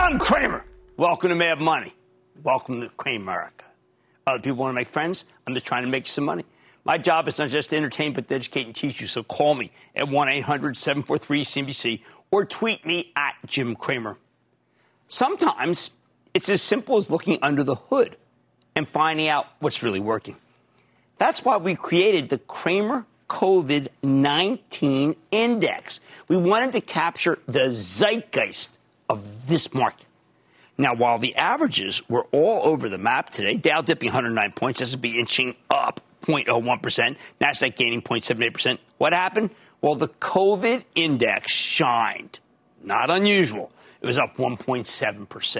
I'm Cramer. Welcome to Mad Money. Welcome to Cramerica. Other people want to make friends. I'm just trying to make some money. My job is not just to entertain, but to educate and teach you. So call me at 1 800 743 CNBC or tweet me at Jim Cramer. Sometimes it's as simple as looking under the hood and finding out what's really working. That's why we created the Cramer COVID 19 index. We wanted to capture the zeitgeist of this market. Now, while the averages were all over the map today, Dow dipping 109 points, S&P inching up 0.01%, Nasdaq gaining 0.78%. What happened? Well, the COVID index shined. Not unusual. It was up 1.7%.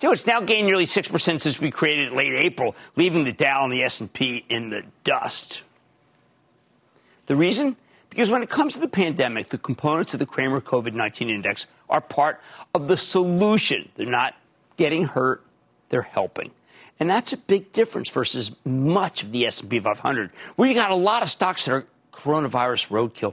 You know, it's now gained nearly 6% since we created it late April, leaving the Dow and the S&P in the dust. The reason? Because when it comes to the pandemic, the components of the Cramer COVID 19 index are part of the solution. They're not getting hurt, they're helping. And that's a big difference versus much of the S&P 500, where you got a lot of stocks that are coronavirus roadkill.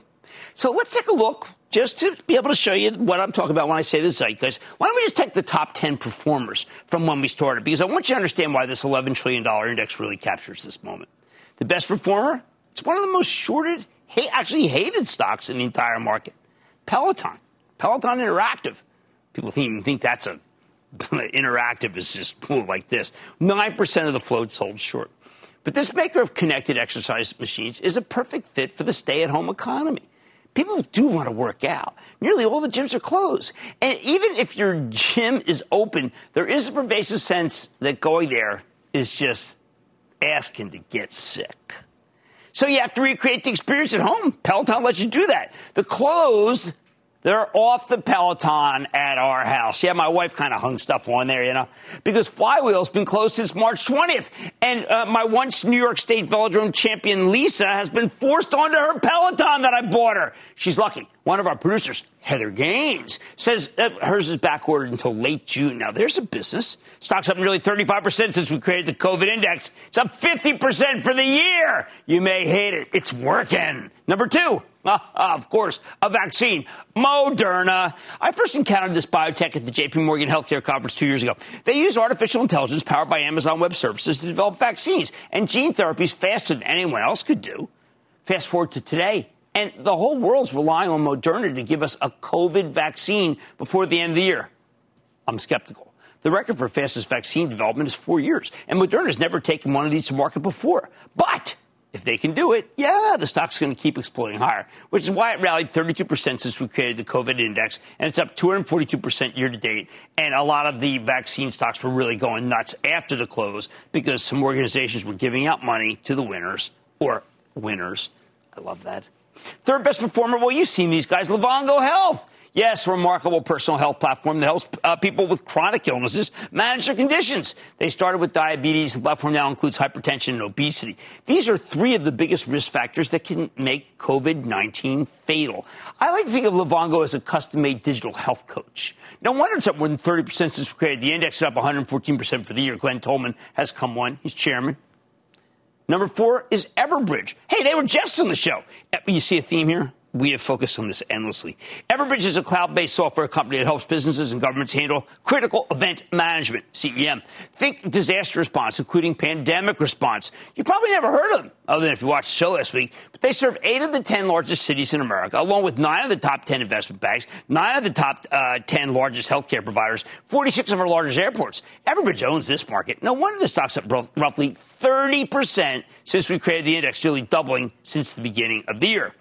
So let's take a look just to be able to show you what I'm talking about when I say the zeitgeist. Why don't we just take the top 10 performers from when we started? Because I want you to understand why this $11 trillion index really captures this moment. The best performer, it's one of the most shorted, actually hated stocks in the entire market. Peloton. Peloton Interactive. People even think that's a interactive is just like this. 9% of the float sold short. But this maker of connected exercise machines is a perfect fit for the stay at home economy. People do want to work out. Nearly all the gyms are closed. And even if your gym is open, there is a pervasive sense that going there is just asking to get sick. So you have to recreate the experience at home. Peloton lets you do that. The clothes they're off the Peloton at our house. Yeah, my wife kind of hung stuff on there, you know, because Flywheel's been closed since March 20th. And uh, my once New York State Velodrome champion Lisa has been forced onto her Peloton that I bought her. She's lucky. One of our producers, Heather Gaines, says hers is back ordered until late June. Now, there's a business. Stock's up nearly 35% since we created the COVID index. It's up 50% for the year. You may hate it. It's working. Number two, uh, of course, a vaccine. Moderna. I first encountered this biotech at the JP Morgan Healthcare Conference two years ago. They use artificial intelligence powered by Amazon Web Services to develop vaccines and gene therapies faster than anyone else could do. Fast forward to today, and the whole world's relying on Moderna to give us a COVID vaccine before the end of the year. I'm skeptical. The record for fastest vaccine development is four years, and Moderna's never taken one of these to market before. But if they can do it, yeah, the stock's going to keep exploding higher, which is why it rallied 32% since we created the COVID index, and it's up 242% year to date. And a lot of the vaccine stocks were really going nuts after the close because some organizations were giving out money to the winners or winners. I love that. Third best performer, well, you've seen these guys, Livongo Health. Yes, remarkable personal health platform that helps uh, people with chronic illnesses manage their conditions. They started with diabetes. The platform now includes hypertension and obesity. These are three of the biggest risk factors that can make COVID-19 fatal. I like to think of Livongo as a custom-made digital health coach. No wonder it's up more than 30% since we created the index, up 114% for the year. Glen Tullman has come on. He's chairman. Number four is Everbridge. Hey, they were just on the show. You see a theme here? We have focused on this endlessly. Everbridge is a cloud based software company that helps businesses and governments handle critical event management, CEM. Think disaster response, including pandemic response. You probably never heard of them, other than if you watched the show last week, but they serve eight of the 10 largest cities in America, along with nine of the top 10 investment banks, nine of the top uh, 10 largest healthcare providers, 46 of our largest airports. Everbridge owns this market. No wonder the stock's up roughly 30% since we created the index, nearly doubling since the beginning of the year.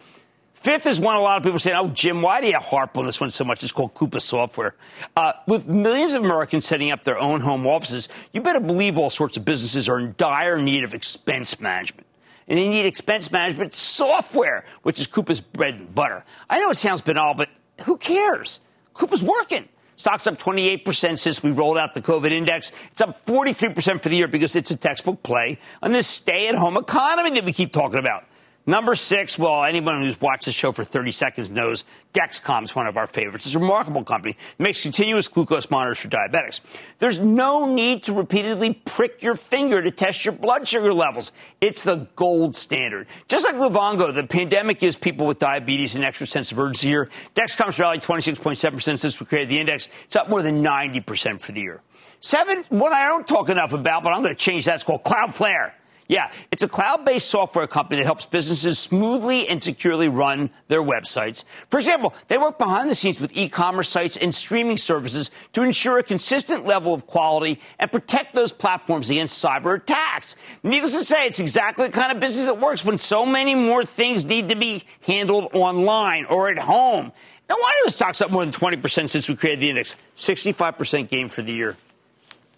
Fifth is one a lot of people say, oh, Jim, why do you harp on this one so much? It's called Coupa Software. Uh, with millions of Americans setting up their own home offices, you better believe all sorts of businesses are in dire need of expense management. And they need expense management software, which is Coupa's bread and butter. I know it sounds banal, but who cares? Coupa's working. Stock's up 28% since we rolled out the COVID index. It's up 43% for the year because it's a textbook play on this stay at home economy that we keep talking about. Number six, well, anyone who's watched the show for 30 seconds knows Dexcom is one of our favorites. It's a remarkable company. It makes continuous glucose monitors for diabetics. There's no need to repeatedly prick your finger to test your blood sugar levels. It's the gold standard. Just like Livongo, the pandemic gives people with diabetes an extra sense of urgency here. Dexcom's rallied 26.7% since we created the index. It's up more than 90% for the year. Seven, what I don't talk enough about, but I'm going to change that. It's called Cloudflare. Yeah, it's a cloud based software company that helps businesses smoothly and securely run their websites. For example, they work behind the scenes with e commerce sites and streaming services to ensure a consistent level of quality and protect those platforms against cyber attacks. Needless to say, it's exactly the kind of business that works when so many more things need to be handled online or at home. No wonder the stock's up more than 20% since we created the index. 65% gain for the year.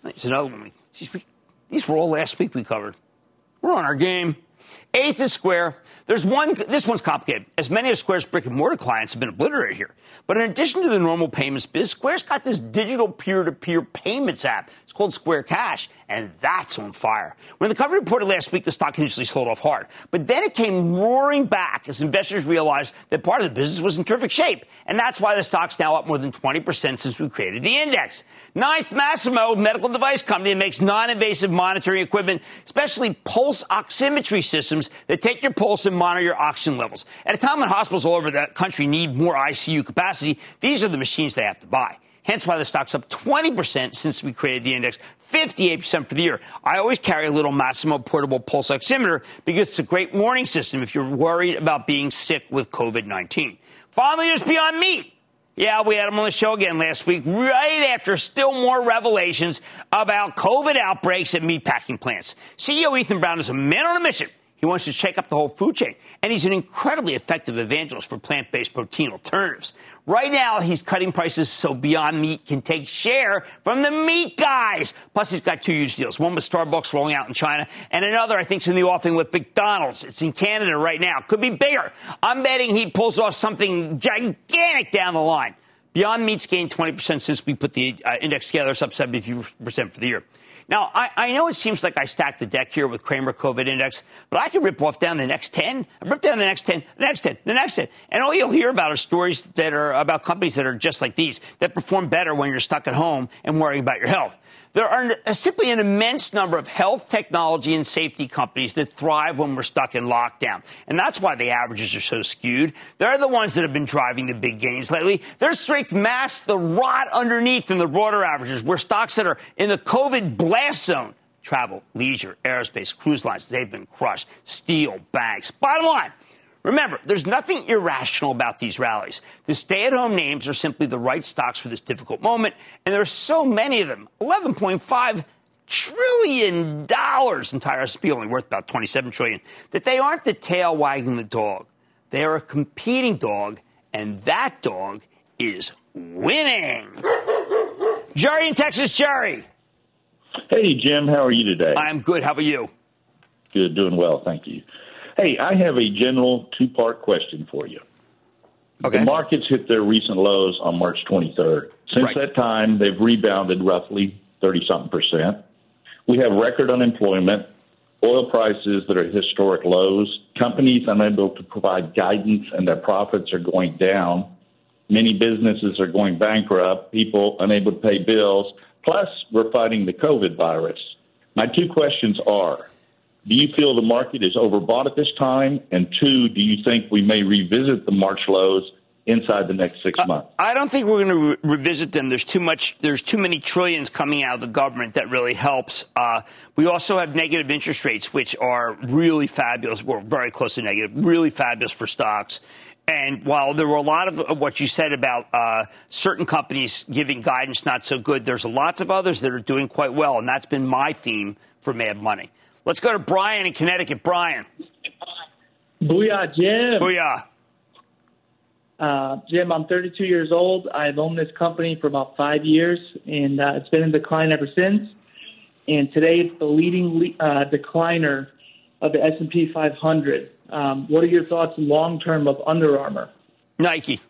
There's another one. These were all last week we covered. We're on our game. Eighth is Square. There's one, this one's complicated, as many of Square's brick and mortar clients have been obliterated here. But in addition to the normal payments biz, Square's got this digital peer to peer payments app. It's called Square Cash, and that's on fire. When the company reported last week, the stock initially sold off hard. But then it came roaring back as investors realized that part of the business was in terrific shape. And that's why the stock's now up more than 20% since we created the index. Ninth, Masimo, medical device company that makes non invasive monitoring equipment, especially pulse oximetry systems that take your pulse and monitor your oxygen levels. At a time when hospitals all over the country need more ICU capacity, these are the machines they have to buy. Hence why the stock's up 20% since we created the index, 58% for the year. I always carry a little Masimo portable pulse oximeter because it's a great warning system if you're worried about being sick with COVID 19. Finally, there's Beyond Meat. Yeah, we had him on the show again last week, right after still more revelations about COVID outbreaks at meatpacking plants. CEO Ethan Brown is a man on a mission he wants to shake up the whole food chain. And he's an incredibly effective evangelist for plant based protein alternatives. Right now, he's cutting prices so Beyond Meat can take share from the meat guys. Plus, he's got two huge deals. One with Starbucks rolling out in China, and another, I think, is in the offing with McDonald's. It's in Canada right now. Could be bigger. I'm betting he pulls off something gigantic down the line. Beyond Meat's gained 20% since we put the uh, index together. It's up 72% for the year. Now, I, I, know it seems like I stacked the deck here with Cramer COVID index, but I could rip off down the next 10, rip down the next 10, the next 10, the next 10. And all you'll hear about are stories that are about companies that are just like these, that perform better when you're stuck at home and worrying about your health. There are uh, simply an immense number of health, technology, and safety companies that thrive when we're stuck in lockdown. And that's why the averages are so skewed. They're the ones that have been driving the big gains lately. Their strength masks the rot underneath in the broader averages, where stocks that are in the COVID blast zone travel, leisure, aerospace, cruise lines, they've been crushed. Steel, banks. Bottom line, Remember, there's nothing irrational about these rallies. The stay at home names are simply the right stocks for this difficult moment, and there are so many of them $11.5 trillion entire S&P only worth about 27 trillion that they aren't the tail wagging the dog they are a competing dog and that dog is winning jerry in texas jerry hey jim how are you today i'm good how about you good doing well thank you Hey, I have a general two part question for you. Okay. The markets hit their recent lows on March 23rd. Since right. that time, they've rebounded roughly 30 something percent. We have record unemployment, oil prices that are historic lows, companies unable to provide guidance and their profits are going down. Many businesses are going bankrupt, people unable to pay bills. Plus, we're fighting the COVID virus. My two questions are do you feel the market is overbought at this time? And two, do you think we may revisit the March lows inside the next six months? I don't think we're going to re- revisit them. There's too much. There's too many trillions coming out of the government that really helps. Uh, we also have negative interest rates, which are really fabulous. We're very close to negative. Really fabulous for stocks. And while there were a lot of what you said about uh, certain companies giving guidance not so good, there's lots of others that are doing quite well, and that's been my theme for Mad Money. Let's go to Brian in Connecticut. Brian. Booyah, Jim. Booyah. Uh, Jim, I'm 32 years old. I've owned this company for about five years, and uh, it's been in decline ever since. And today, it's the leading uh, decliner of the S&P 500. Um, what are your thoughts long term of Under Armour? Nike.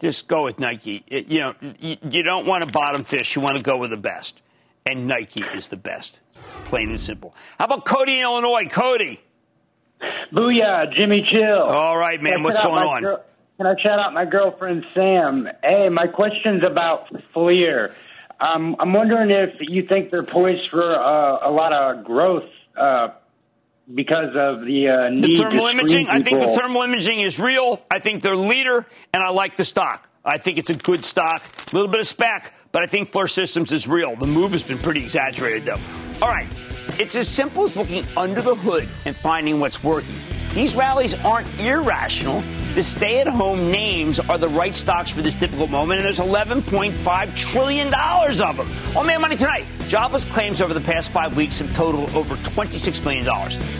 Just go with Nike. It, you know, you, you don't want a bottom fish. You want to go with the best, and Nike is the best. Plain and simple. How about Cody in Illinois? Cody. Booyah, Jimmy Chill. All right, man. What's going on? Girl- can I shout out my girlfriend Sam? Hey, my question's about FLIR. Um, I'm wondering if you think they're poised for uh, a lot of growth uh, because of the uh, need the thermal imaging. I think the thermal imaging is real. I think they're leader, and I like the stock. I think it's a good stock. A little bit of spec, but I think FLIR Systems is real. The move has been pretty exaggerated, though. All right. It's as simple as looking under the hood and finding what's working. These rallies aren't irrational. The stay at home names are the right stocks for this difficult moment, and there's $11.5 trillion of them. On Mad Money tonight, jobless claims over the past five weeks have totaled over $26 million.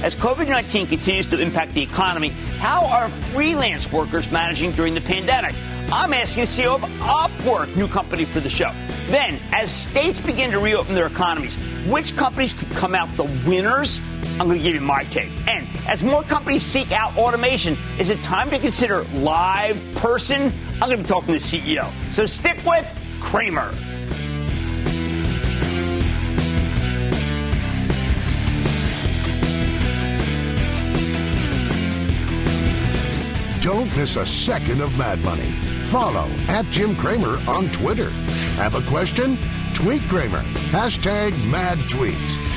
As COVID 19 continues to impact the economy, how are freelance workers managing during the pandemic? I'm asking the CEO of Upwork, new company for the show. Then, as states begin to reopen their economies, which companies could come out the winners? I'm going to give you my take. And as more companies seek out automation, is it time to consider live person? I'm going to be talking to the CEO. So stick with Cramer. Don't miss a second of Mad Money. Follow at Jim Cramer on Twitter. Have a question? Tweet Cramer. Hashtag mad tweets.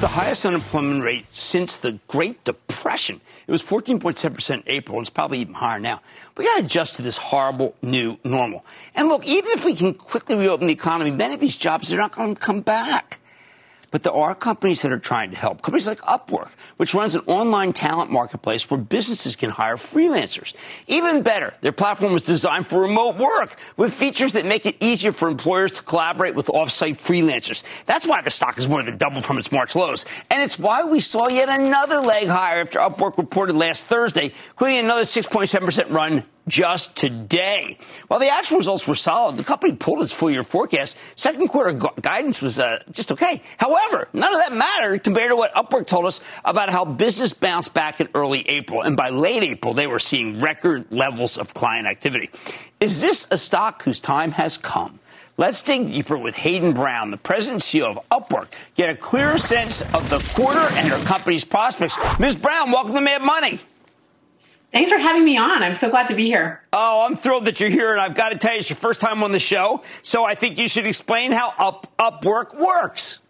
The highest unemployment rate since the Great Depression. It was 14.7% in April, it's probably even higher now. We got to adjust to this horrible new normal. And look, even if we can quickly reopen the economy, many of these jobs are not going to come back. But there are companies that are trying to help. Companies like Upwork, which runs an online talent marketplace where businesses can hire freelancers. Even better, their platform was designed for remote work with features that make it easier for employers to collaborate with offsite freelancers. That's why the stock is more than doubled from its March lows. And it's why we saw yet another leg higher after Upwork reported last Thursday, including another 6.7% run just today. While the actual results were solid, the company pulled its full year forecast. Second quarter gu- guidance was uh, just okay. However, none of that mattered compared to what Upwork told us about how business bounced back in early April. And by late April, they were seeing record levels of client activity. Is this a stock whose time has come? Let's dig deeper with Hayden Brown, the president and CEO of Upwork, get a clearer sense of the quarter and her company's prospects. Ms. Brown, welcome to Mad Money. Thanks for having me on. I'm so glad to be here. Oh, I'm thrilled that you're here, and I've got to tell you, it's your first time on the show, so I think you should explain how Up, Upwork works.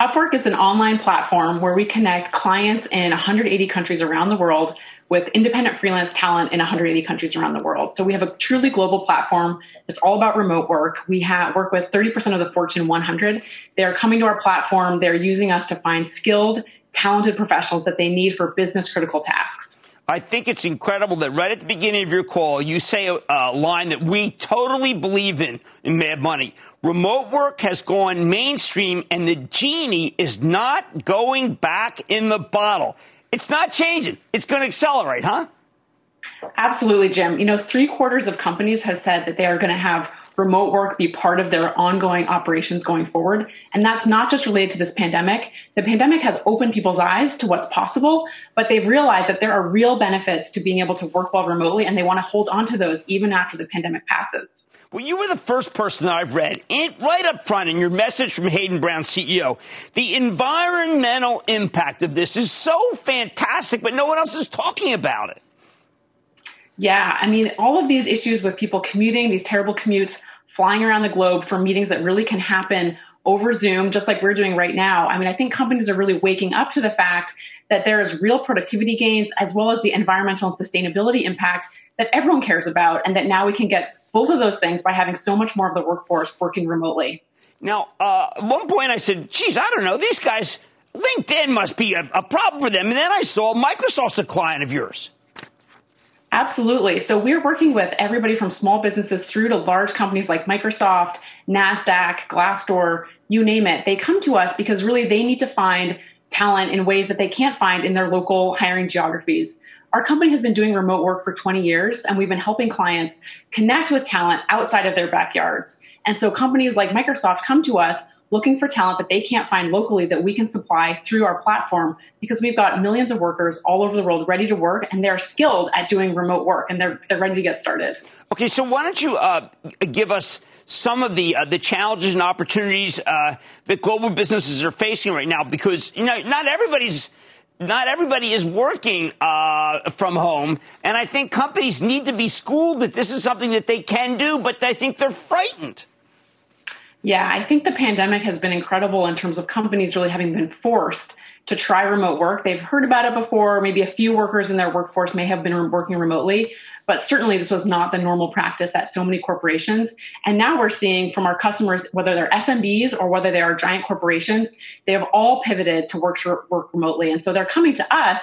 Upwork is an online platform where we connect clients in 180 countries around the world with independent freelance talent in 180 countries around the world. So we have a truly global platform. It's all about remote work. We have work with 30% of the Fortune 100. They are coming to our platform. They're using us to find skilled, talented professionals that they need for business critical tasks. I think it's incredible that right at the beginning of your call, you say a, a line that we totally believe in in Mad Money. Remote work has gone mainstream and the genie is not going back in the bottle. It's not changing. It's going to accelerate, huh? Absolutely, Jim. You know, three quarters of companies have said that they are going to have remote work be part of their ongoing operations going forward. And that's not just related to this pandemic. The pandemic has opened people's eyes to what's possible, but they've realized that there are real benefits to being able to work well remotely, and they want to hold on to those even after the pandemic passes. Well, you were the first person I've read right up front in your message from Hayden Brown, CEO. The environmental impact of this is so fantastic, but no one else is talking about it. Yeah, I mean, all of these issues with people commuting, these terrible commutes, flying around the globe for meetings that really can happen over Zoom, just like we're doing right now. I mean, I think companies are really waking up to the fact that there is real productivity gains as well as the environmental and sustainability impact that everyone cares about, and that now we can get both of those things by having so much more of the workforce working remotely. Now, uh, at one point I said, geez, I don't know, these guys, LinkedIn must be a, a problem for them. And then I saw Microsoft's a client of yours. Absolutely. So we're working with everybody from small businesses through to large companies like Microsoft, NASDAQ, Glassdoor, you name it. They come to us because really they need to find talent in ways that they can't find in their local hiring geographies. Our company has been doing remote work for 20 years and we've been helping clients connect with talent outside of their backyards. And so companies like Microsoft come to us looking for talent that they can't find locally that we can supply through our platform because we've got millions of workers all over the world ready to work and they're skilled at doing remote work and they're, they're ready to get started. Okay, so why don't you uh, give us some of the uh, the challenges and opportunities uh, that global businesses are facing right now? Because you know, not everybody's not everybody is working uh, from home, and I think companies need to be schooled that this is something that they can do, but I think they're frightened. Yeah, I think the pandemic has been incredible in terms of companies really having been forced to try remote work. They've heard about it before. Maybe a few workers in their workforce may have been working remotely, but certainly this was not the normal practice at so many corporations. And now we're seeing from our customers, whether they're SMBs or whether they are giant corporations, they have all pivoted to work, work remotely. And so they're coming to us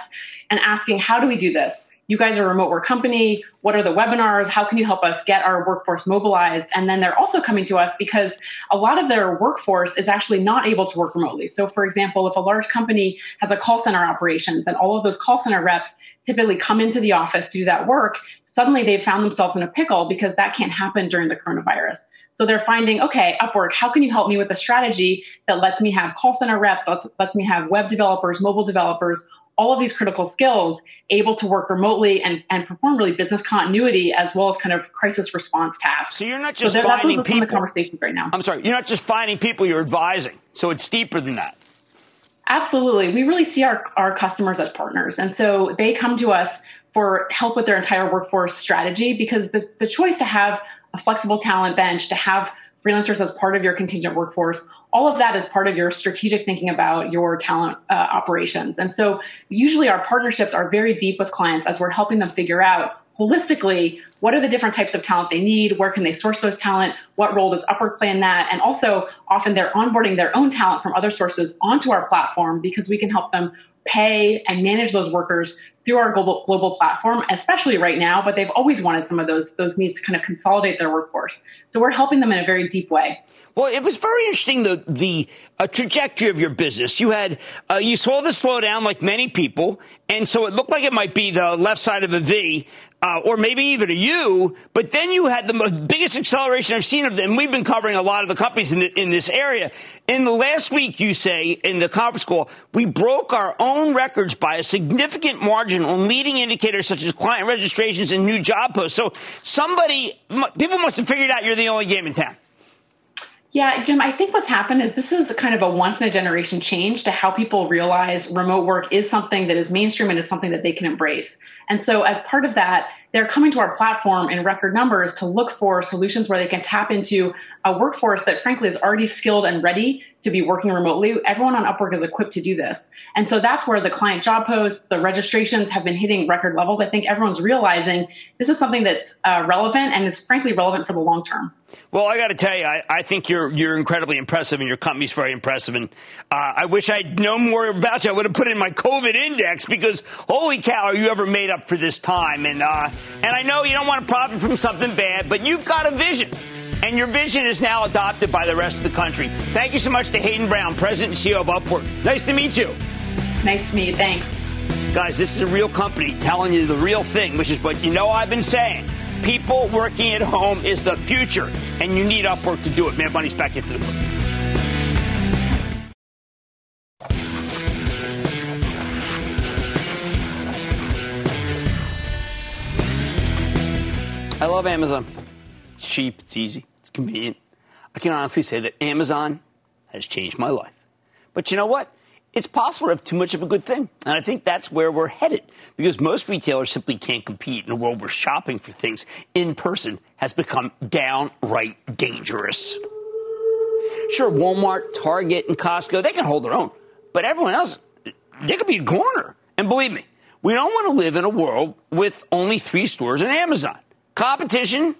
and asking, how do we do this? You guys are a remote work company. What are the webinars? How can you help us get our workforce mobilized? And then they're also coming to us because a lot of their workforce is actually not able to work remotely. So for example, if a large company has a call center operations and all of those call center reps typically come into the office to do that work, suddenly they've found themselves in a pickle because that can't happen during the coronavirus. So they're finding, okay, Upwork, how can you help me with a strategy that lets me have call center reps, lets, lets me have web developers, mobile developers, all of these critical skills able to work remotely and, and perform really business continuity as well as kind of crisis response tasks. So you're not just so finding people. The conversations right now. I'm sorry, you're not just finding people, you're advising. So it's deeper than that. Absolutely. We really see our, our customers as partners. And so they come to us for help with their entire workforce strategy because the, the choice to have a flexible talent bench, to have freelancers as part of your contingent workforce, all of that is part of your strategic thinking about your talent uh, operations. And so usually our partnerships are very deep with clients as we're helping them figure out holistically what are the different types of talent they need where can they source those talent what role does upwork play in that and also often they're onboarding their own talent from other sources onto our platform because we can help them pay and manage those workers through our global global platform, especially right now, but they've always wanted some of those those needs to kind of consolidate their workforce. So we're helping them in a very deep way. Well, it was very interesting the the uh, trajectory of your business. You had uh, you saw the slowdown like many people, and so it looked like it might be the left side of a V, uh, or maybe even a U. But then you had the most, biggest acceleration I've seen of them. We've been covering a lot of the companies in, the, in this area. In the last week, you say in the conference call, we broke our own records by a significant margin on leading indicators such as client registrations and new job posts. So somebody, people must have figured out you're the only game in town. Yeah, Jim, I think what's happened is this is kind of a once in a generation change to how people realize remote work is something that is mainstream and is something that they can embrace. And so as part of that, they're coming to our platform in record numbers to look for solutions where they can tap into a workforce that frankly is already skilled and ready to be working remotely. Everyone on Upwork is equipped to do this. And so that's where the client job posts, the registrations have been hitting record levels. I think everyone's realizing this is something that's uh, relevant and is frankly relevant for the long term. Well, I got to tell you, I, I, think you're you're incredibly impressive, and your company's very impressive. And uh, I wish I'd known more about you. I would have put in my COVID index because holy cow, are you ever made up for this time? And uh, and I know you don't want to profit from something bad, but you've got a vision. And your vision is now adopted by the rest of the country. Thank you so much to Hayden Brown, President and CEO of Upwork. Nice to meet you. Nice to meet you. Thanks. Guys, this is a real company telling you the real thing, which is what you know I've been saying. People working at home is the future, and you need Upwork to do it. Man, money's back into the book. I love Amazon. It's cheap, it's easy, it's convenient. I can honestly say that Amazon has changed my life. But you know what? It's possible to have too much of a good thing. And I think that's where we're headed because most retailers simply can't compete in a world where shopping for things in person has become downright dangerous. Sure, Walmart, Target, and Costco, they can hold their own. But everyone else, they could be a corner. And believe me, we don't want to live in a world with only three stores and Amazon. Competition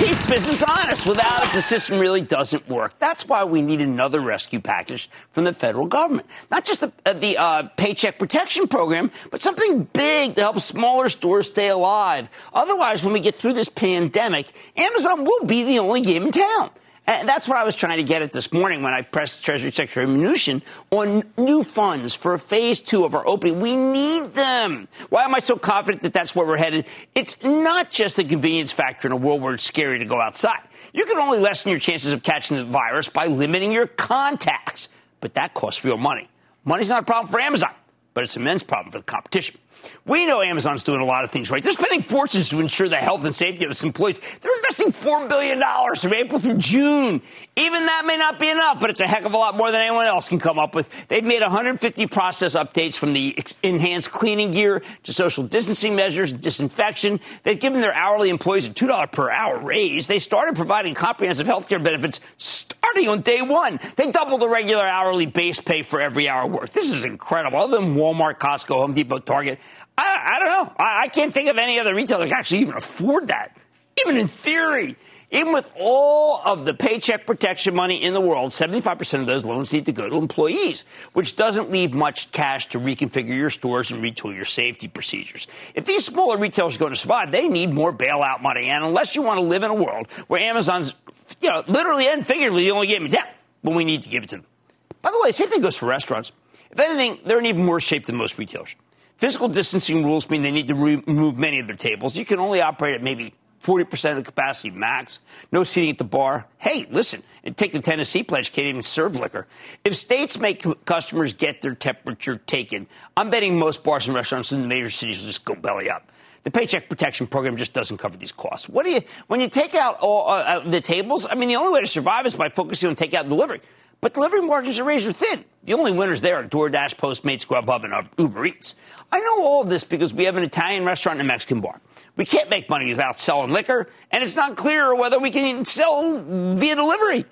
keeps business honest. Without it, the system really doesn't work. That's why we need another rescue package from the federal government. Not just the, uh, the uh, Paycheck Protection Program, but something big to help smaller stores stay alive. Otherwise, when we get through this pandemic, Amazon will be the only game in town. And that's what I was trying to get at this morning when I pressed Treasury Secretary Mnuchin on new funds for phase two of our opening. We need them. Why am I so confident that that's where we're headed? It's not just the convenience factor in a world where it's scary to go outside. You can only lessen your chances of catching the virus by limiting your contacts, but that costs real money. Money's not a problem for Amazon, but it's an immense problem for the competition. We know Amazon's doing a lot of things right. They're spending fortunes to ensure the health and safety of its employees. They're investing $4 billion from April through June. Even that may not be enough, but it's a heck of a lot more than anyone else can come up with. They've made 150 process updates from the enhanced cleaning gear to social distancing measures, and disinfection. They've given their hourly employees a $2 per hour raise. They started providing comprehensive health care benefits starting on day one. They doubled the regular hourly base pay for every hour worked. This is incredible. Other than Walmart, Costco, Home Depot, Target, I, I don't know. I, I can't think of any other retailer that can actually even afford that, even in theory. Even with all of the paycheck protection money in the world, 75% of those loans need to go to employees, which doesn't leave much cash to reconfigure your stores and retool your safety procedures. If these smaller retailers are going to survive, they need more bailout money. And unless you want to live in a world where Amazon's, you know, literally and figuratively the only game in town, well, we need to give it to them. By the way, same thing goes for restaurants. If anything, they're in even worse shape than most retailers. Physical distancing rules mean they need to remove many of their tables. You can only operate at maybe 40% of capacity max. No seating at the bar. Hey, listen, and take the Tennessee pledge, can't even serve liquor. If states make customers get their temperature taken, I'm betting most bars and restaurants in the major cities will just go belly up. The Paycheck Protection Program just doesn't cover these costs. What do you, when you take out all, uh, uh the tables, I mean, the only way to survive is by focusing on takeout and delivery. But delivery margins are razor thin. The only winners there are DoorDash, Postmates, Grubhub, and Uber Eats. I know all of this because we have an Italian restaurant and a Mexican bar. We can't make money without selling liquor, and it's not clear whether we can even sell via delivery.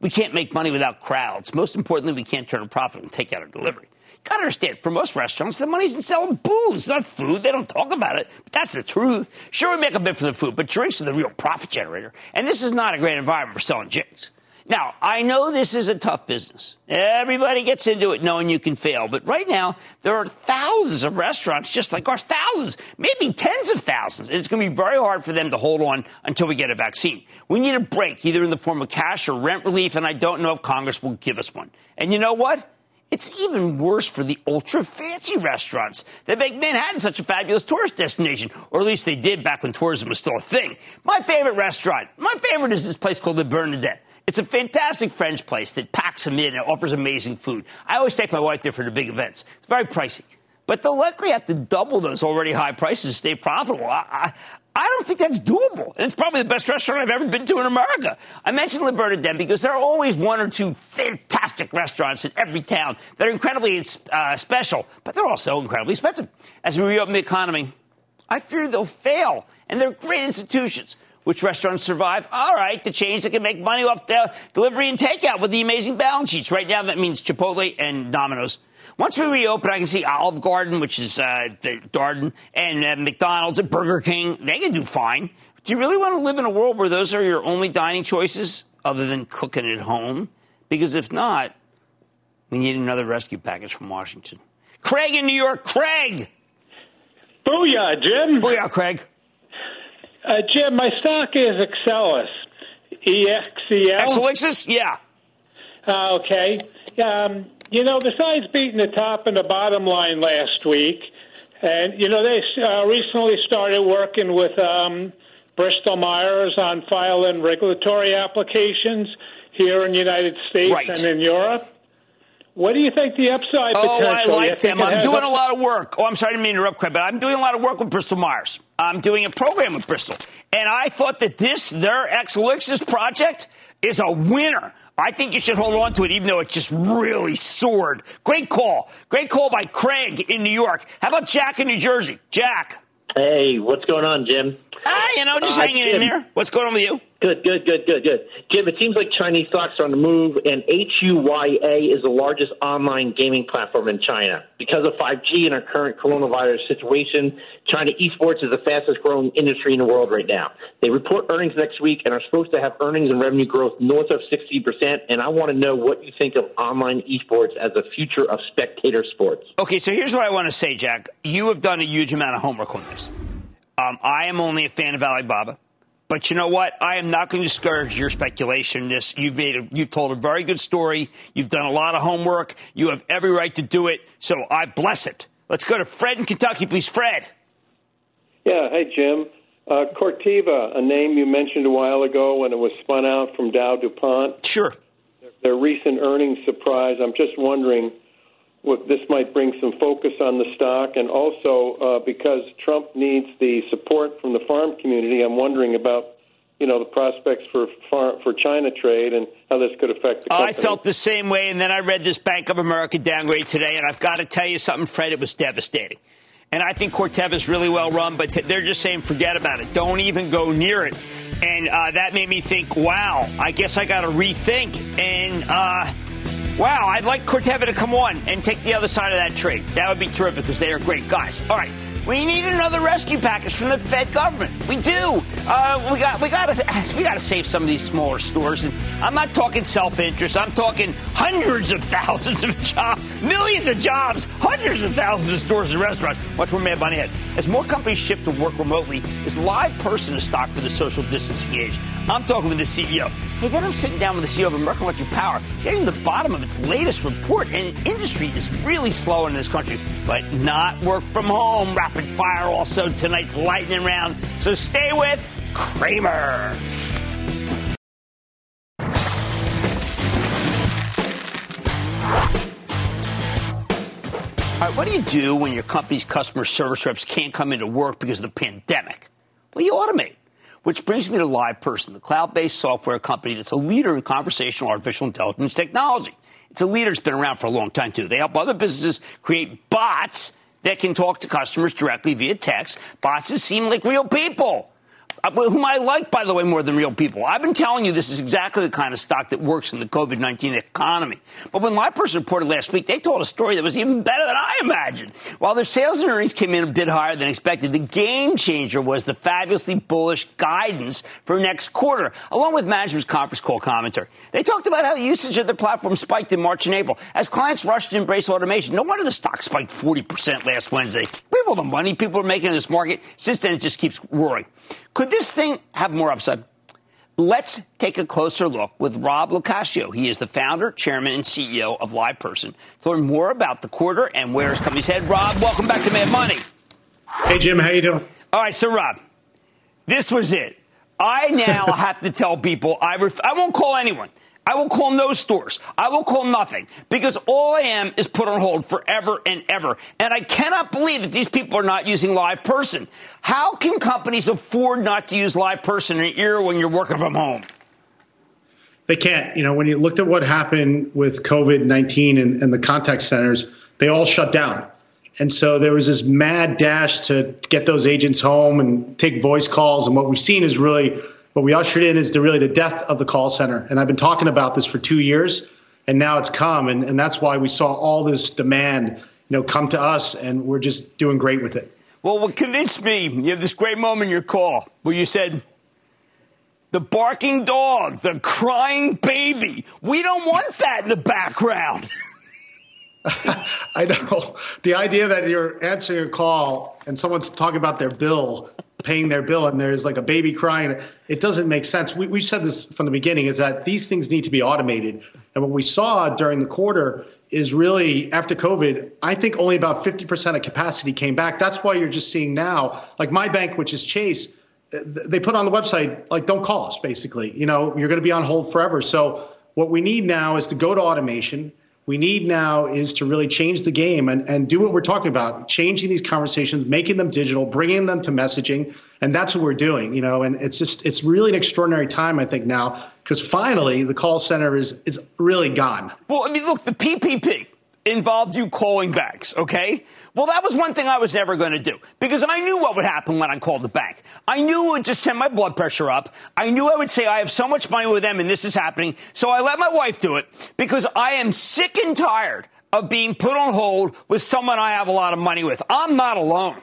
We can't make money without crowds. Most importantly, we can't turn a profit on takeout or delivery. You gotta understand, for most restaurants, the money's in selling booze, not food. They don't talk about it, but that's the truth. Sure, we make a bit for the food, but drinks are the real profit generator. And this is not a great environment for selling drinks. Now, I know this is a tough business. Everybody gets into it knowing you can fail. But right now, there are thousands of restaurants just like ours, thousands, maybe tens of thousands. And it's going to be very hard for them to hold on until we get a vaccine. We need a break, either in the form of cash or rent relief, and I don't know if Congress will give us one. And you know what? It's even worse for the ultra fancy restaurants that make Manhattan such a fabulous tourist destination, or at least they did back when tourism was still a thing. My favorite restaurant, my favorite is this place called the Bernardin. It's a fantastic French place that packs them in and offers amazing food. I always take my wife there for the big events. It's very pricey. But they'll likely have to double those already high prices to stay profitable. I, I, I don't think that's doable. And it's probably the best restaurant I've ever been to in America. I mentioned Le Bernardin because there are always one or two fantastic restaurants in every town that are incredibly uh, special, but they're also incredibly expensive. As we reopen the economy, I fear they'll fail. And they're great institutions. Which restaurants survive? All right, the chains that can make money off the delivery and takeout with the amazing balance sheets. Right now, that means Chipotle and Domino's. Once we reopen, I can see Olive Garden, which is uh, the Darden, and uh, McDonald's and Burger King. They can do fine. Do you really want to live in a world where those are your only dining choices other than cooking at home? Because if not, we need another rescue package from Washington. Craig in New York. Craig! Booyah, Jim. Booyah, Craig. Uh, Jim, my stock is Excelis. E-X-E-L? Exelixis? Yeah. Uh, okay. Um, you know, the side's beating the top and the bottom line last week. And, you know, they uh, recently started working with um, Bristol Myers on filing regulatory applications here in the United States right. and in Europe. What do you think the upside is? oh, potential? I like them. I'm doing a-, a lot of work. Oh, I'm sorry to interrupt, Craig, but I'm doing a lot of work with Bristol Myers. I'm doing a program with Bristol. And I thought that this, their Exelixis project, is a winner. I think you should hold on to it, even though it just really soared. Great call. Great call by Craig in New York. How about Jack in New Jersey? Jack. Hey, what's going on, Jim? Ah, you know, just uh, hanging Jim, in there. What's going on with you? Good, good, good, good, good. Jim, it seems like Chinese stocks are on the move, and HUYA is the largest online gaming platform in China. Because of 5G and our current coronavirus situation, China esports is the fastest growing industry in the world right now. They report earnings next week and are supposed to have earnings and revenue growth north of 60%. And I want to know what you think of online esports as a future of spectator sports. Okay, so here's what I want to say, Jack. You have done a huge amount of homework on this. Um, I am only a fan of Alibaba. But you know what? I am not going to discourage your speculation. This you've made. A, you've told a very good story. You've done a lot of homework. You have every right to do it. So I bless it. Let's go to Fred in Kentucky, please. Fred. Yeah. Hey, Jim. Uh, Corteva, a name you mentioned a while ago when it was spun out from DowDuPont. Sure. Their recent earnings surprise. I'm just wondering this might bring some focus on the stock, and also uh, because Trump needs the support from the farm community, I'm wondering about you know the prospects for farm, for China trade and how this could affect the company. I felt the same way, and then I read this Bank of America downgrade today, and I've got to tell you something, Fred, it was devastating. And I think Corteva is really well run, but they're just saying forget about it. Don't even go near it. And uh, that made me think, wow, I guess I got to rethink. And uh, Wow, I'd like Corteva to come on and take the other side of that trade. That would be terrific because they are great guys. All right. We need another rescue package from the Fed government. We do. Uh, we got we got to we got to save some of these smaller stores. And I'm not talking self-interest. I'm talking hundreds of thousands of jobs, millions of jobs, hundreds of thousands of stores and restaurants. Watch where Mad Money head. As more companies shift to work remotely, is LivePerson a stock for the social distancing age? I'm talking with the CEO. Hey, then I'm sitting down with the CEO of American Electric Power, getting the bottom of its latest report. And industry is really slow in this country, but not work from home rapid fire also tonight's lightning round. So stay with Cramer. All right, what do you do when your company's customer service reps can't come into work because of the pandemic? Well, you automate. Which brings me to LivePerson, the cloud based software company that's a leader in conversational artificial intelligence technology. It's a leader that's been around for a long time, too. They help other businesses create bots that can talk to customers directly via text. Bosses seem like real people. Uh, whom I like, by the way, more than real people. I've been telling you this is exactly the kind of stock that works in the COVID 19 economy. But when LivePerson reported last week, they told a story that was even better than I imagined. While their sales and earnings came in a bit higher than expected, the game changer was the fabulously bullish guidance for next quarter, along with management's conference call commentary. They talked about how the usage of their platform spiked in March and April as clients rushed to embrace automation. No wonder the stock spiked 40% last Wednesday. Leave all the money people are making in this market. Since then, it just keeps roaring. Could this thing have more upside? Let's take a closer look with Rob LoCascio. He is the founder, chairman, and CEO of LivePerson to learn more about the quarter and where his company's head. Rob, welcome back to Mad Money. Hey, Jim. How you doing? All right, so Rob, this was it. I now have to tell people I, ref- I won't call anyone. I will call no stores. I will call nothing because all I am is put on hold forever and ever. And I cannot believe that these people are not using LivePerson. How can companies afford not to use LivePerson in an era when you're working from home? They can't. You know, when you looked at what happened with COVID 19 and, and the contact centers, they all shut down. And so there was this mad dash to get those agents home and take voice calls. And what we've seen is really what we ushered in is the really the death of the call center. And I've been talking about this for two years, and now it's come, and, and that's why we saw all this demand, you know, come to us, and we're just doing great with it. Well, what convinced me, you have this great moment in your call where you said, the barking dog, the crying baby. We don't want that in the background. I know. The idea that you're answering a call and someone's talking about their bill, paying their bill, and there's like a baby crying, it doesn't make sense. We, we've said this from the beginning is that these things need to be automated. And what we saw during the quarter is really after COVID, I think only about 50% of capacity came back. That's why you're just seeing now, like my bank, which is Chase, they put on the website, like, don't call us, basically. You know, you're going to be on hold forever. So what we need now is to go to automation we need now is to really change the game and, and do what we're talking about, changing these conversations, making them digital, bringing them to messaging. And that's what we're doing, you know, and it's just, it's really an extraordinary time, I think now, because finally the call center is, is really gone. Well, I mean, look, the PPP, involved you calling banks, okay? Well, that was one thing I was never going to do because I knew what would happen when I called the bank. I knew it would just send my blood pressure up. I knew I would say, I have so much money with them and this is happening. So I let my wife do it because I am sick and tired of being put on hold with someone I have a lot of money with. I'm not alone.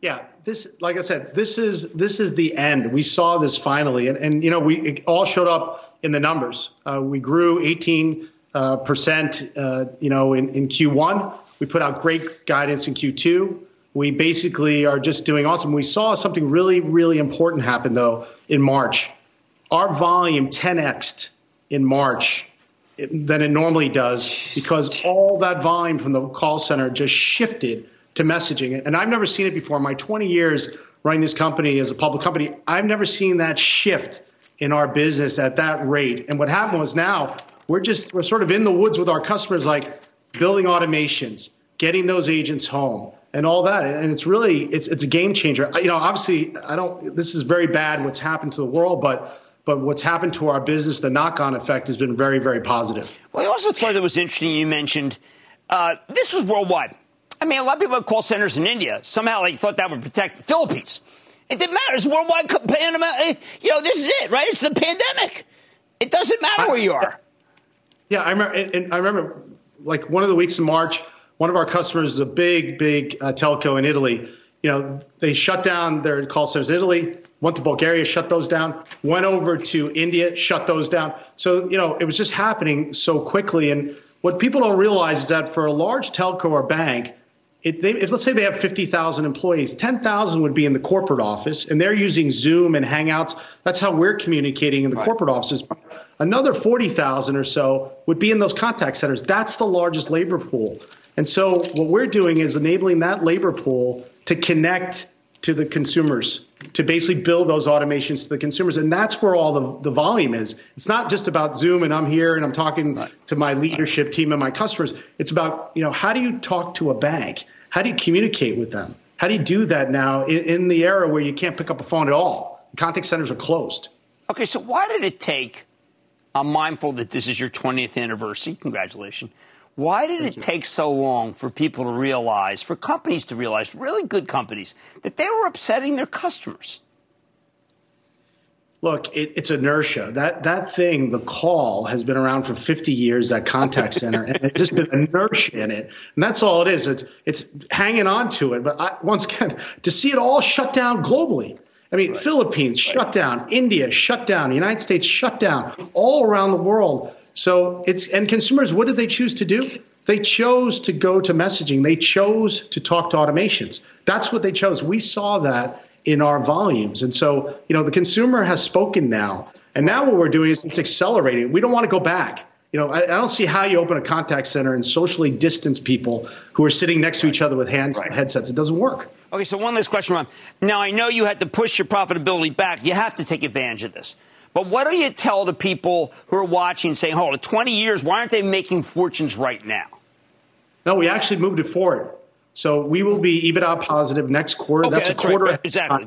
Yeah, this, like I said, this is this is the end. We saw this finally, and, and you know, we it all showed up in the numbers. Uh, we grew 18 uh, percent, uh, you know, in, in Q1. We put out great guidance in Q2. We basically are just doing awesome. We saw something really, really important happen though in March. Our volume 10xed in March than it normally does because all that volume from the call center just shifted to messaging. And I've never seen it before. My 20 years running this company as a public company, I've never seen that shift in our business at that rate. And what happened was now we're just we're sort of in the woods with our customers, like building automations, getting those agents home, and all that. And it's really it's it's a game changer. You know, obviously, I don't. This is very bad what's happened to the world, but but what's happened to our business, the knock-on effect has been very very positive. Well, I also thought that was interesting. You mentioned uh, this was worldwide. I mean, a lot of people have call centers in India. Somehow they thought that would protect the Philippines. It didn't matter. It's worldwide pandemic. You know, this is it, right? It's the pandemic. It doesn't matter where you are. Yeah, I remember. And I remember, like one of the weeks in March, one of our customers is a big, big uh, telco in Italy. You know, they shut down their call centers in Italy, went to Bulgaria, shut those down, went over to India, shut those down. So, you know, it was just happening so quickly. And what people don't realize is that for a large telco or bank, it, they, if let's say they have 50,000 employees, 10,000 would be in the corporate office, and they're using Zoom and Hangouts. That's how we're communicating in the right. corporate offices. Another 40,000 or so would be in those contact centers. That's the largest labor pool. And so what we're doing is enabling that labor pool to connect to the consumers, to basically build those automations to the consumers. And that's where all the, the volume is. It's not just about Zoom and I'm here and I'm talking right. to my leadership team and my customers. It's about, you know, how do you talk to a bank? How do you communicate with them? How do you do that now in, in the era where you can't pick up a phone at all? Contact centers are closed. Okay, so why did it take I'm mindful that this is your 20th anniversary. Congratulations. Why did Thank it you. take so long for people to realize, for companies to realize, really good companies, that they were upsetting their customers? Look, it, it's inertia. That that thing, the call, has been around for 50 years. That contact center, and it's just an inertia in it, and that's all it is. It's it's hanging on to it. But I, once again, to see it all shut down globally, I mean, right. Philippines right. shut down, India shut down, United States shut down, all around the world. So it's and consumers, what did they choose to do? They chose to go to messaging. They chose to talk to automations. That's what they chose. We saw that in our volumes. And so, you know, the consumer has spoken now. And now what we're doing is it's accelerating. We don't want to go back. You know, I, I don't see how you open a contact center and socially distance people who are sitting next to each other with hands, right. headsets. It doesn't work. Okay, so one last question, Ron. Now, I know you had to push your profitability back. You have to take advantage of this. But what do you tell the people who are watching saying, hold on, 20 years, why aren't they making fortunes right now? No, we actually moved it forward. So we will be EBITDA positive next quarter. Okay, that's, that's a quarter. Right. Exactly.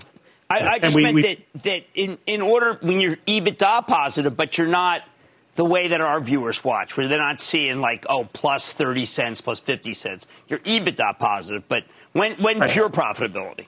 I, I just we, meant we, that, that in, in order, when you're EBITDA positive, but you're not the way that our viewers watch, where they're not seeing like, oh, plus 30 cents, plus 50 cents. You're EBITDA positive, but when, when right. pure profitability?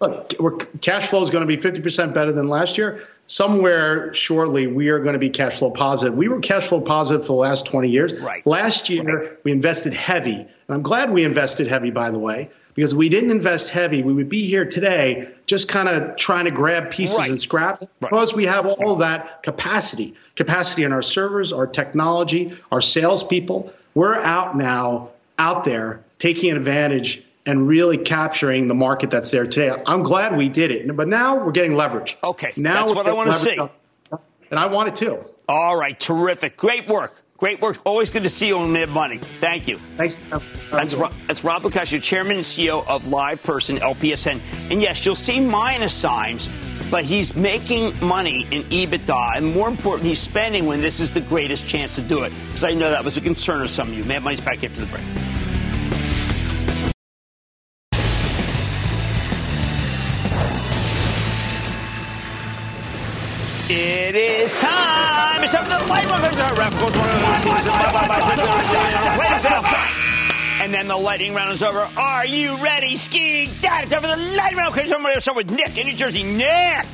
Look, cash flow is going to be 50% better than last year. Somewhere shortly, we are going to be cash flow positive. We were cash flow positive for the last 20 years. Right. Last year, right. we invested heavy. And I'm glad we invested heavy, by the way, because we didn't invest heavy. We would be here today just kind of trying to grab pieces right. and scrap right. because we have all that capacity capacity in our servers, our technology, our salespeople. We're out now, out there, taking advantage and really capturing the market that's there today. I'm glad we did it, but now we're getting leverage. Okay, now that's what I want to see, and I want it too. All right, terrific, great work. Great work. Always good to see you on Mad Money. Thank you. Thanks. That's, Rob, that's Rob Chairman and CEO of LivePerson LPSN. And yes, you'll see minus signs, but he's making money in EBITDA. And more important, he's spending when this is the greatest chance to do it. Because I know that was a concern of some of you. Mad Money's back after the break. It is time. It's time for the light And then the lightning round is over. Are you ready, ski? Dad, it's time for the lightning round. Okay, somebody start with Nick in New Jersey. Nick.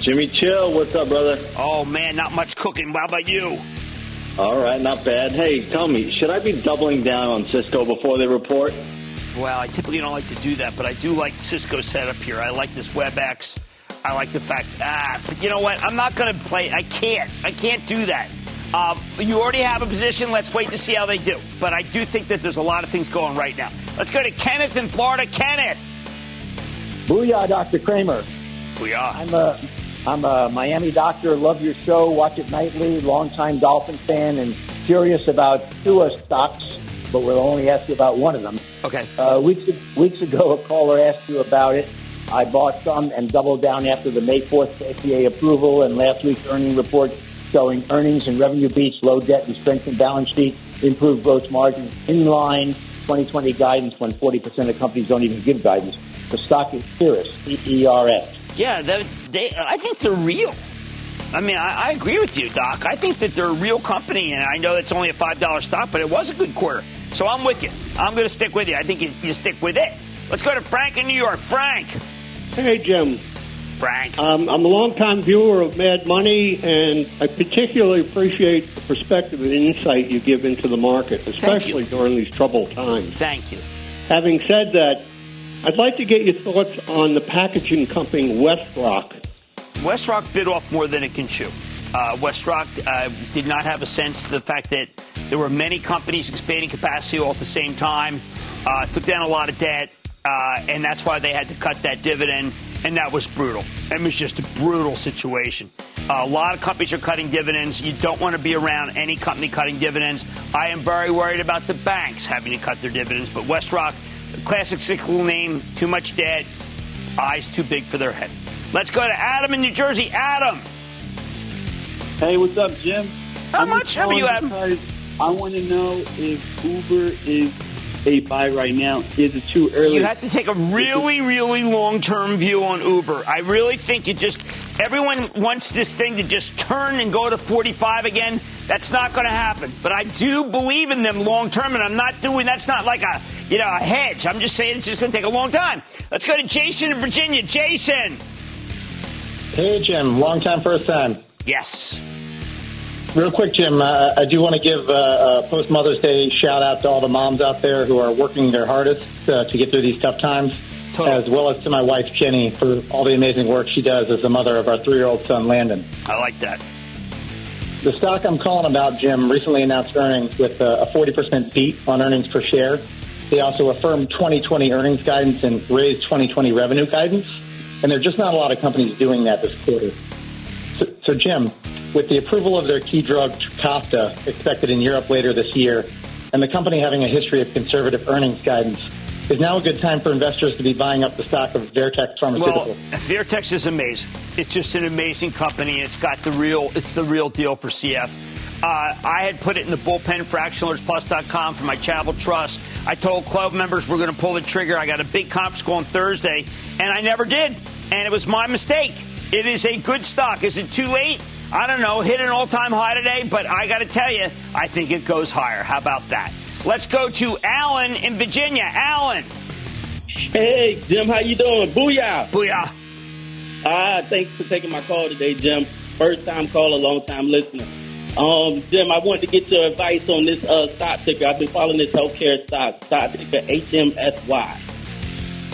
Jimmy Chill, what's up, brother? Oh man, not much cooking. How about you? All right, not bad. Hey, tell me, should I be doubling down on Cisco before they report? Well, I typically don't like to do that, but I do like Cisco setup here. I like this WebEx. I like the fact, ah, you know what? I'm not going to play. I can't. I can't do that. Um, you already have a position. Let's wait to see how they do. But I do think that there's a lot of things going right now. Let's go to Kenneth in Florida. Kenneth. Booyah, Dr. Cramer. Booyah. I'm a, I'm a Miami doctor. Love your show. Watch it nightly. Longtime Dolphin fan and curious about two stocks, but we'll only ask you about one of them. Okay. Uh, weeks, weeks ago, a caller asked you about it. I bought some and doubled down after the May 4th FDA approval and last week's earning report showing earnings and revenue beats, low debt and strengthened balance sheet, improved gross margins, in line 2020 guidance when 40% of companies don't even give guidance. The stock is Cerus, C-E-R-S. Yeah, they, I think they're real. I mean, I, I, agree with you, Doc. I think that they're a real company, and I know it's only a $5 stock, but it was a good quarter. So I'm with you. I'm going to stick with you. I think you, you stick with it. Let's go to Frank in New York. Frank. Hey, Jim. Frank. Um, I'm a longtime viewer of Mad Money, and I particularly appreciate the perspective and insight you give into the market, especially during these troubled times. Thank you. Having said that, I'd like to get your thoughts on the packaging company WestRock. WestRock bit off more than it can chew. Uh, WestRock uh, did not have a sense of the fact that there were many companies expanding capacity all at the same time, uh, took down a lot of debt, uh, and that's why they had to cut that dividend, and that was brutal. It was just a brutal situation. Uh, a lot of companies are cutting dividends. You don't want to be around any company cutting dividends. I am very worried about the banks having to cut their dividends, but WestRock, classic cyclical name, too much debt, eyes too big for their head. Let's go to Adam in New Jersey. Adam. Hey, what's up, Jim? How I'm much? How are you, Adam? I want to know if Uber is a buy right now? Is it too early? You have to take a really, really long term view on Uber. I really think you just, everyone wants this thing to just turn and go to 45 again. That's not going to happen. But I do believe in them long term, and I'm not doing, that's not like a, you know, a hedge. I'm just saying it's just going to take a long time. Let's go to Jason in Virginia. Jason. Hey, Jim. Long time, first time. Yes. Real quick, Jim, uh, I do want to give uh, a post Mother's Day shout out to all the moms out there who are working their hardest uh, to get through these tough times, totally. as well as to my wife, Jenny, for all the amazing work she does as the mother of our three year old son, Landon. I like that. The stock I'm calling about, Jim, recently announced earnings with a 40% beat on earnings per share. They also affirmed 2020 earnings guidance and raised 2020 revenue guidance. And there are just not a lot of companies doing that this quarter. So, so Jim, with the approval of their key drug, Trikafta, expected in Europe later this year, and the company having a history of conservative earnings guidance, is now a good time for investors to be buying up the stock of Vertex Pharmaceuticals? Well, Vertex is amazing. It's just an amazing company. It's got the real, it's the real deal for CF. Uh, I had put it in the bullpen for for my charitable trust. I told club members we're going to pull the trigger. I got a big conference call on Thursday, and I never did. And it was my mistake. It is a good stock. Is it too late? I don't know, hit an all time high today, but I got to tell you, I think it goes higher. How about that? Let's go to Alan in Virginia. Alan. Hey, Jim, how you doing? Booyah. Booyah. Ah, thanks for taking my call today, Jim. First time caller, long time listener. Um, Jim, I wanted to get your advice on this uh, stock ticker. I've been following this healthcare stock, stock ticker HMSY.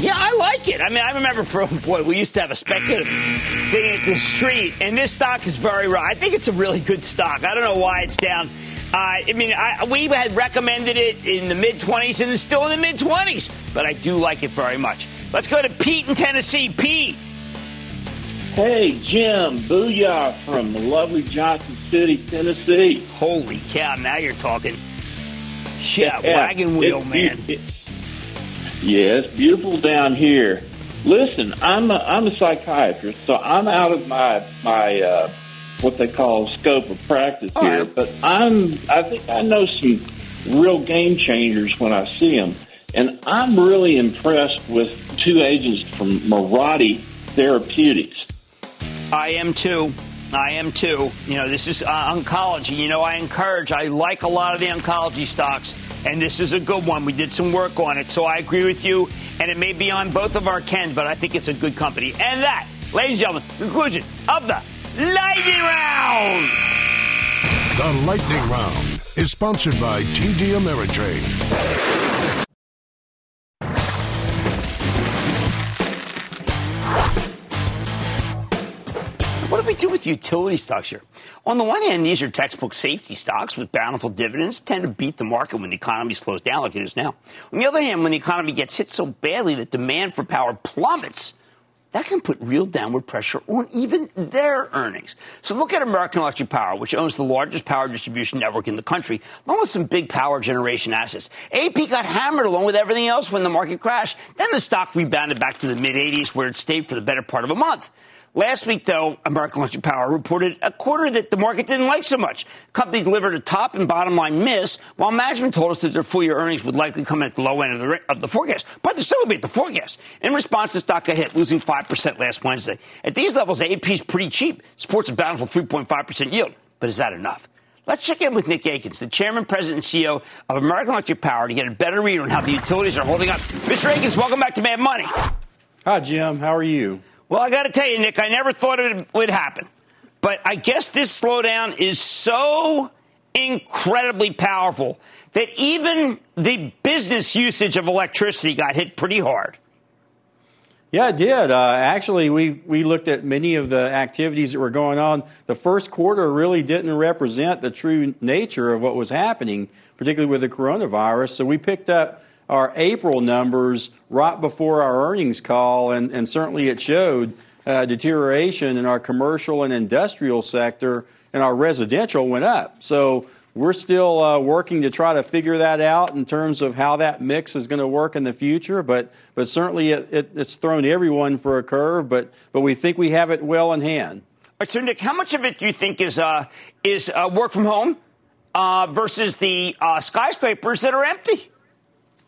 Yeah, I like it. I mean, I remember for boy, we used to have a speculative thing at the street, and this stock is very raw. I think it's a really good stock. I don't know why it's down. Uh, I mean, I, we had recommended it in the mid 20s, and it's still in the mid 20s, but I do like it very much. Let's go to Pete in Tennessee. Pete. Hey, Jim. Booyah from the lovely Johnson City, Tennessee. Holy cow, now you're talking. Shit, yeah, wagon wheel, it's, man. It, yeah, it's beautiful down here. Listen, I'm a, I'm a psychiatrist, so I'm out of my my uh, what they call scope of practice All here. right. But I'm I think I know some real game changers when I see them, and I'm really impressed with two agents from Mirati Therapeutics. I am too. I am too. You know, this is uh, oncology. You know, I encourage, I like a lot of the oncology stocks, and this is a good one. We did some work on it, so I agree with you, and it may be on both of our Kens, but I think it's a good company. And that, ladies and gentlemen, conclusion of the Lightning Round. The Lightning Round is sponsored by TD Ameritrade. We do with utility stocks here? On the one hand, these are textbook safety stocks with bountiful dividends, tend to beat the market when the economy slows down like it is now. On the other hand, when the economy gets hit so badly that demand for power plummets, that can put real downward pressure on even their earnings. So look at American Electric Power, which owns the largest power distribution network in the country, along with some big power generation assets. AEP got hammered along with everything else when the market crashed. Then the stock rebounded back to the mid 80s where it stayed for the better part of a month. Last week, though, American Electric Power reported a quarter that the market didn't like so much. Company delivered a top and bottom line miss, while management told us that their full year earnings would likely come in at the low end of the, of the forecast. But they're still be at the forecast. In response, the stock got hit, losing 5% last Wednesday. At these levels, AEP is pretty cheap, sports a bountiful 3.5% yield. But is that enough? Let's check in with Nick Akins, the chairman, president, and CEO of American Electric Power, to get a better read on how the utilities are holding up. Mr. Akins, welcome back to Mad Money. Hi, Jim. How are you? Well, I got to tell you, Nick, I never thought it would happen. But I guess this slowdown is so incredibly powerful that even the business usage of electricity got hit pretty hard. Yeah, it did. Uh, actually, we, we looked at many of the activities that were going on. The first quarter really didn't represent the true nature of what was happening, particularly with the coronavirus. So we picked up our April numbers right before our earnings call, and, and certainly it showed uh, deterioration in our commercial and industrial sector, and our residential went up. So we're still uh, working to try to figure that out in terms of how that mix is going to work in the future. But but certainly it, it, it's thrown everyone for a curve. But but we think we have it well in hand. All right, so Nick, how much of it do you think is uh, is uh, work from home uh, versus the uh, skyscrapers that are empty?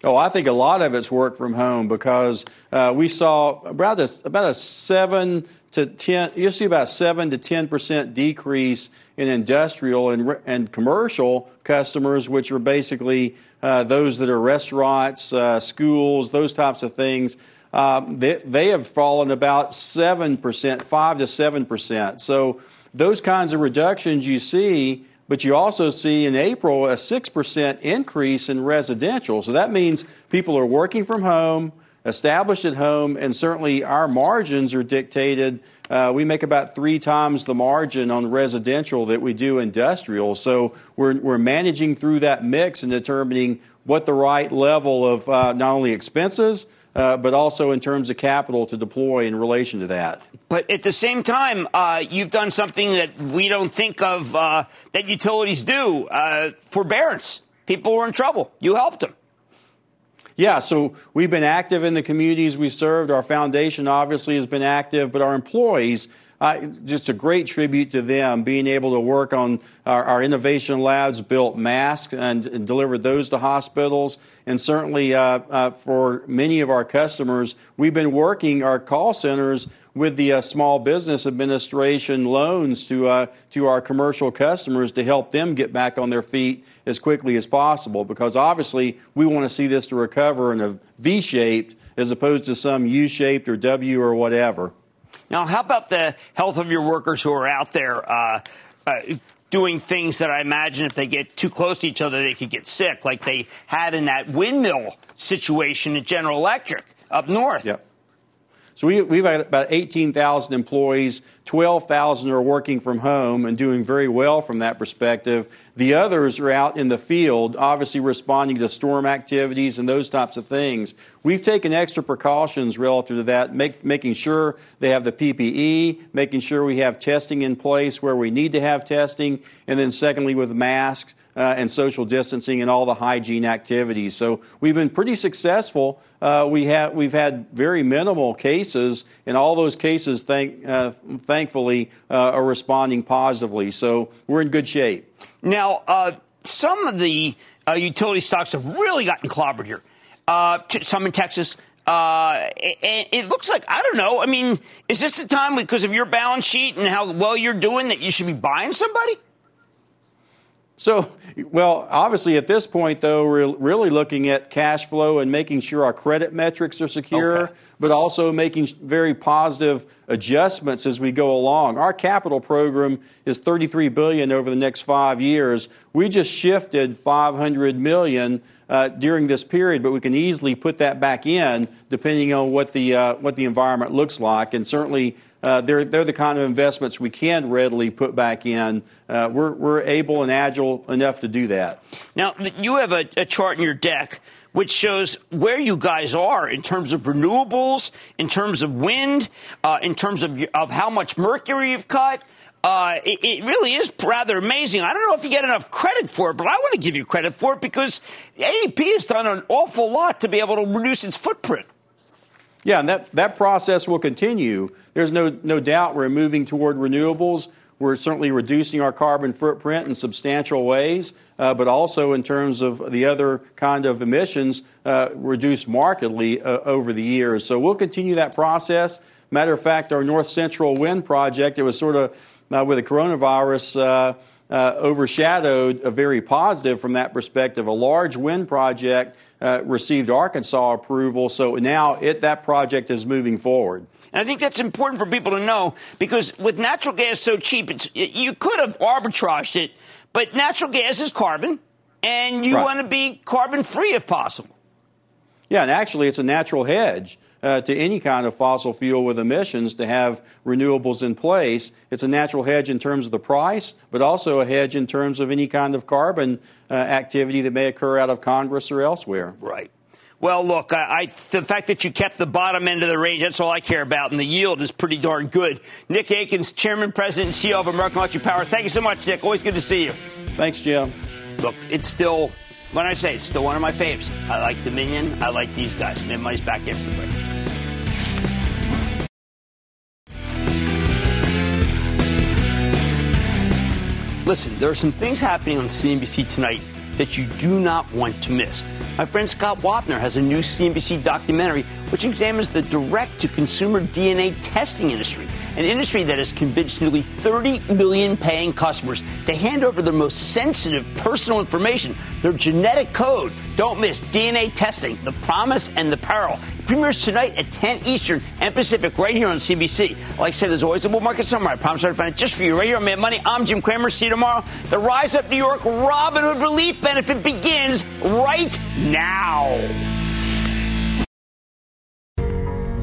Oh, I think a lot of it's work from home because uh, we saw about a, about a seven to ten. You see about seven to ten percent decrease in industrial and and commercial customers, which are basically uh, those that are restaurants, uh, schools, those types of things. Um, they, they have fallen about seven percent, five to seven percent. So those kinds of reductions you see. But you also see in April a 6% increase in residential. So that means people are working from home, established at home, and certainly our margins are dictated. Uh, we make about three times the margin on residential that we do industrial. So we're, we're managing through that mix and determining what the right level of uh, not only expenses, uh, but also in terms of capital to deploy in relation to that. But at the same time, uh, you've done something that we don't think of uh, that utilities do uh, forbearance. People were in trouble. You helped them. Yeah, so we've been active in the communities we served. Our foundation obviously has been active, but our employees Just a great tribute to them being able to work on our, our innovation labs, built masks and, and, delivered those to hospitals. And certainly uh, uh, for many of our customers, we've been working our call centers with the uh, Small Business Administration loans to, uh, to our commercial customers to help them get back on their feet as quickly as possible because obviously we want to see this to recover in a V shaped as opposed to some U shaped or W or whatever. Now, how about the health of your workers who are out there uh, uh, doing things that I imagine if they get too close to each other, they could get sick, like they had in that windmill situation at General Electric up north? Yep. So we, we've got about 18,000 employees. 12,000 are working from home and doing very well from that perspective. The others are out in the field, obviously responding to storm activities and those types of things. We've taken extra precautions relative to that, make, making sure they have the PPE, making sure we have testing in place where we need to have testing, and then secondly with masks uh, and social distancing and all the hygiene activities. So we've been pretty successful. Uh, we have we've had very minimal cases, and all those cases, thank, uh, thankfully, uh, are responding positively. So we're in good shape. Now, uh, some of the uh, utility stocks have really gotten clobbered here. some in Texas, uh, it, it, looks like I don't know. I mean, is this the time because of your balance sheet and how well you're doing that you should be buying somebody? So, well, obviously at this point, though, we're really looking at cash flow and making sure our credit metrics are secure, okay. but also making very positive adjustments as we go along. Our capital program is 33 billion over the next five years. We just shifted 500 million uh, during this period, but we can easily put that back in depending on what the uh, what the environment looks like, and certainly uh, they're, they're the kind of investments we can readily put back in. Uh, we're, we're able and agile enough to do that. Now, you have a, a chart in your deck which shows where you guys are in terms of renewables, in terms of wind, uh, in terms of, of how much mercury you've cut. Uh, it, it, really is rather amazing. I don't know if you get enough credit for it, but I want to give you credit for it because AEP has done an awful lot to be able to reduce its footprint. Yeah, and that, that process will continue. There's no, no doubt we're moving toward renewables. We're certainly reducing our carbon footprint in substantial ways, uh, but also in terms of the other kind of emissions, uh, reduced markedly uh, over the years. So we'll continue that process. Matter of fact, our North Central Wind project, it was sort of uh, with the coronavirus uh, uh, overshadowed a very positive from that perspective. A large wind project uh, received Arkansas approval, so now it, that project is moving forward. And I think that's important for people to know because with natural gas so cheap, you could have arbitraged it, but natural gas is carbon, and you right. want to be carbon free if possible. Yeah, and actually, it's a natural hedge uh, to any kind of fossil fuel with emissions to have renewables in place. It's a natural hedge in terms of the price, but also a hedge in terms of any kind of carbon uh, activity that may occur out of Congress or elsewhere. Right. Well, look, I, I, the fact that you kept the bottom end of the range, that's all I care about, and the yield is pretty darn good. Nick Akins, Chairman, President, and CEO of American Electric Power. Thank you so much, Nick. Always good to see you. Thanks, Jim. Look, it's still, when I say it's still one of my faves. I like Dominion. I like these guys. Mad Money's back after the break. Listen, there are some things happening on CNBC tonight that you do not want to miss. My friend Scott Wapner has a new CNBC documentary which examines the direct to consumer DNA testing industry, an industry that has convinced nearly 30 million paying customers to hand over their most sensitive personal information, their genetic code. Don't miss DNA testing, the promise and the peril. It premieres tonight at 10 Eastern and Pacific right here on CNBC. Like I said, there's always a bull market somewhere. I promise I'll find it just for you right here on Mad Money. I'm Jim Cramer. See you tomorrow. The Rise Up New York Robin Hood Relief Benefit begins right now.